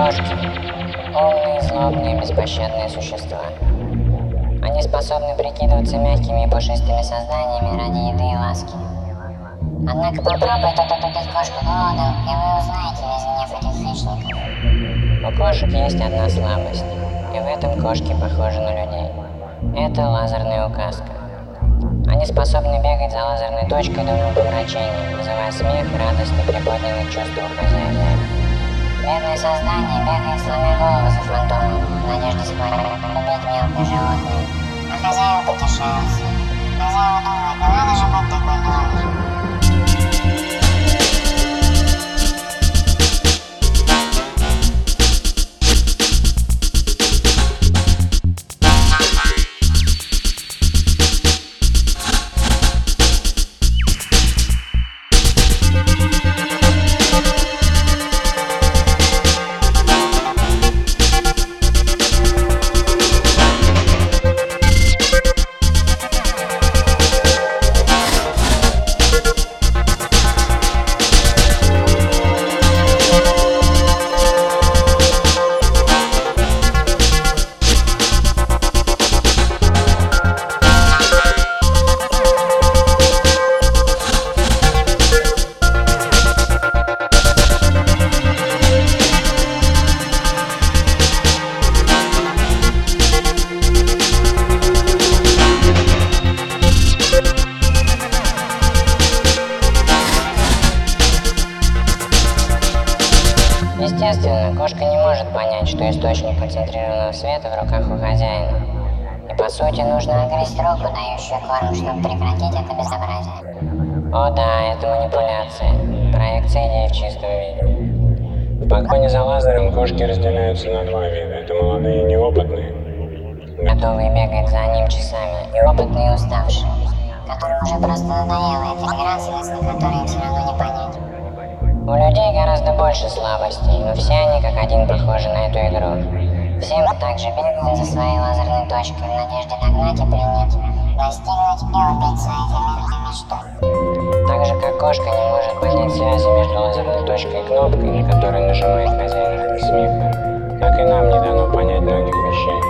Кошки – умные, злобные, беспощадные существа. Они способны прикидываться мягкими и пушистыми сознаниями ради еды и ласки. Однако попробуйте тут убить кошку голодом, и вы узнаете весь гнев этих хищников. У кошек есть одна слабость, и в этом кошки похожи на людей. Это лазерная указка. Они способны бегать за лазерной точкой до умопомрачения, вызывая смех, радость и приподнятые чувства у хозяина. Бедное создание бегает, сломя голову за фантомом, в надежде схватить, убить мелкое животное. А хозяева потешаются. Хозяева думают, ну надо же быть такой добрый. Естественно, кошка не может понять, что источник концентрированного света в руках у хозяина. И по сути нужно Грызть руку, дающую корм, чтобы прекратить это безобразие. О да, это манипуляция. Проекция идеи в чистом виде. В погоне за лазером кошки разделяются на два вида. Это молодые и неопытные, Готовые бегать за ним часами, и опытные и уставшие, которым уже просто надоело эта игра, смысл которой им все равно не понять. У людей гораздо больше слабостей, но все они как один похожи на эту игру. Все мы также бегают за своей лазерной точкой в надежде догнать и принять, достигнуть и убить свою эфемерную мечту. Так же, как кошка не может понять связи между лазерной точкой и кнопкой, на которой нажимает хозяин смеха, так и нам не дано понять многих вещей,